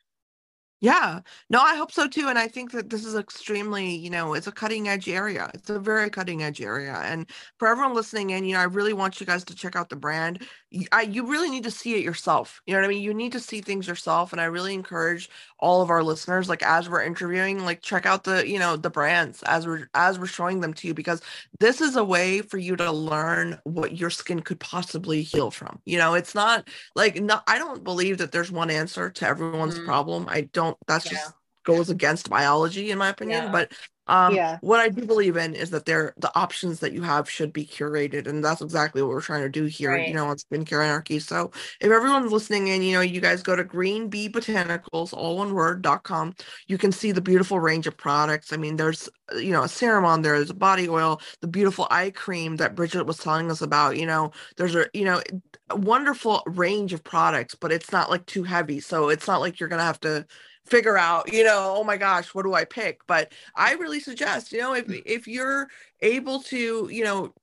yeah, no, I hope so too. And I think that this is extremely, you know, it's a cutting edge area. It's a very cutting edge area. And for everyone listening in, you know, I really want you guys to check out the brand. You, I, you really need to see it yourself. You know what I mean? You need to see things yourself. And I really encourage all of our listeners, like as we're interviewing, like check out the, you know, the brands as we're as we're showing them to you, because this is a way for you to learn what your skin could possibly heal from. You know, it's not like no, I don't believe that there's one answer to everyone's mm-hmm. problem. I don't don't that's yeah. just goes against biology in my opinion yeah. but um, yeah. What I do believe in is that there the options that you have should be curated, and that's exactly what we're trying to do here. Right. You know, on Skincare Anarchy. So if everyone's listening in, you know, you guys go to Green Bee Botanicals, all one word dot com. You can see the beautiful range of products. I mean, there's you know a serum on there, there's a body oil, the beautiful eye cream that Bridget was telling us about. You know, there's a you know a wonderful range of products, but it's not like too heavy, so it's not like you're gonna have to figure out you know oh my gosh what do i pick? But i really suggest you know if mm. if you're able to you know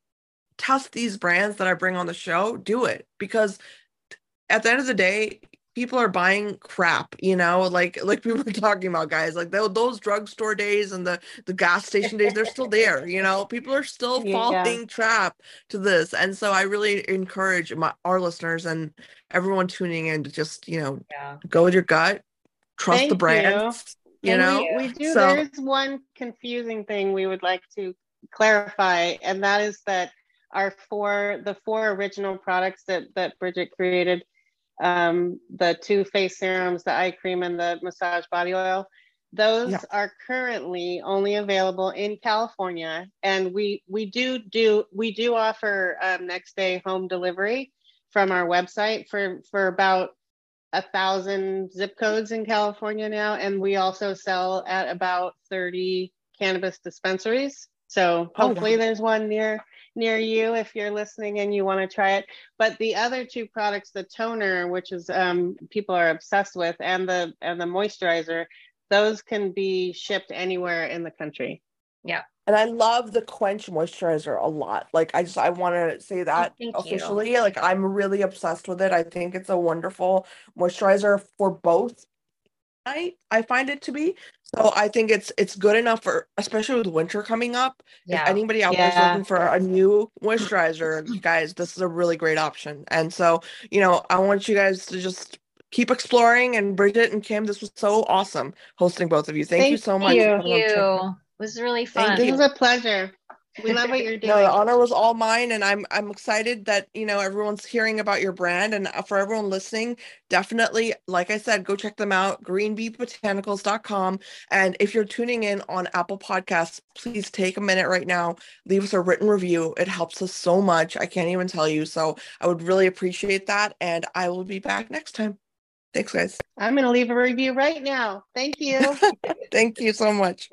test these brands that i bring on the show do it. Because at the end of the day people are buying crap you know? Like like people are (laughs) talking about guys like those drugstore days and the the gas station days they're still there you know? People are still (laughs) yeah. falling trap to this. And so i really encourage my our listeners and everyone tuning in to just you know yeah. go with your gut trust Thank the brand. You, you know, we, we do. So, there's one confusing thing we would like to clarify, and that is that our four the four original products that that Bridget created, um, the two face serums, the eye cream, and the massage body oil. Those yeah. are currently only available in California, and we we do do we do offer um, next day home delivery from our website for for about a thousand zip codes in California now, and we also sell at about 30 cannabis dispensaries. So oh, hopefully oh, wow. there's one near near you if you're listening and you want to try it. But the other two products, the toner, which is um, people are obsessed with, and the and the moisturizer, those can be shipped anywhere in the country. Yeah. And I love the quench moisturizer a lot. Like I just I want to say oh, that oh, officially. You. Like I'm really obsessed with it. I think it's a wonderful moisturizer for both. I I find it to be. So I think it's it's good enough for especially with winter coming up. Yeah. If anybody out yeah. there looking for a new moisturizer, guys, this is a really great option. And so, you know, I want you guys to just keep exploring and Bridget and Kim, this was so awesome hosting both of you. Thank, Thank you so much. Thank you was really fun. This was a pleasure. We love what you're (laughs) doing. no, the honor was all mine, and I'm I'm excited that you know everyone's hearing about your brand, and uh, for everyone listening, definitely, like I said, go check them out, greenbeebotanicals.com. And if you're tuning in on Apple Podcasts, please take a minute right now, leave us a written review. It helps us so much. I can't even tell you. So I would really appreciate that, and I will be back next time. Thanks, guys. I'm going to leave a review right now. Thank you. (laughs) Thank you so much.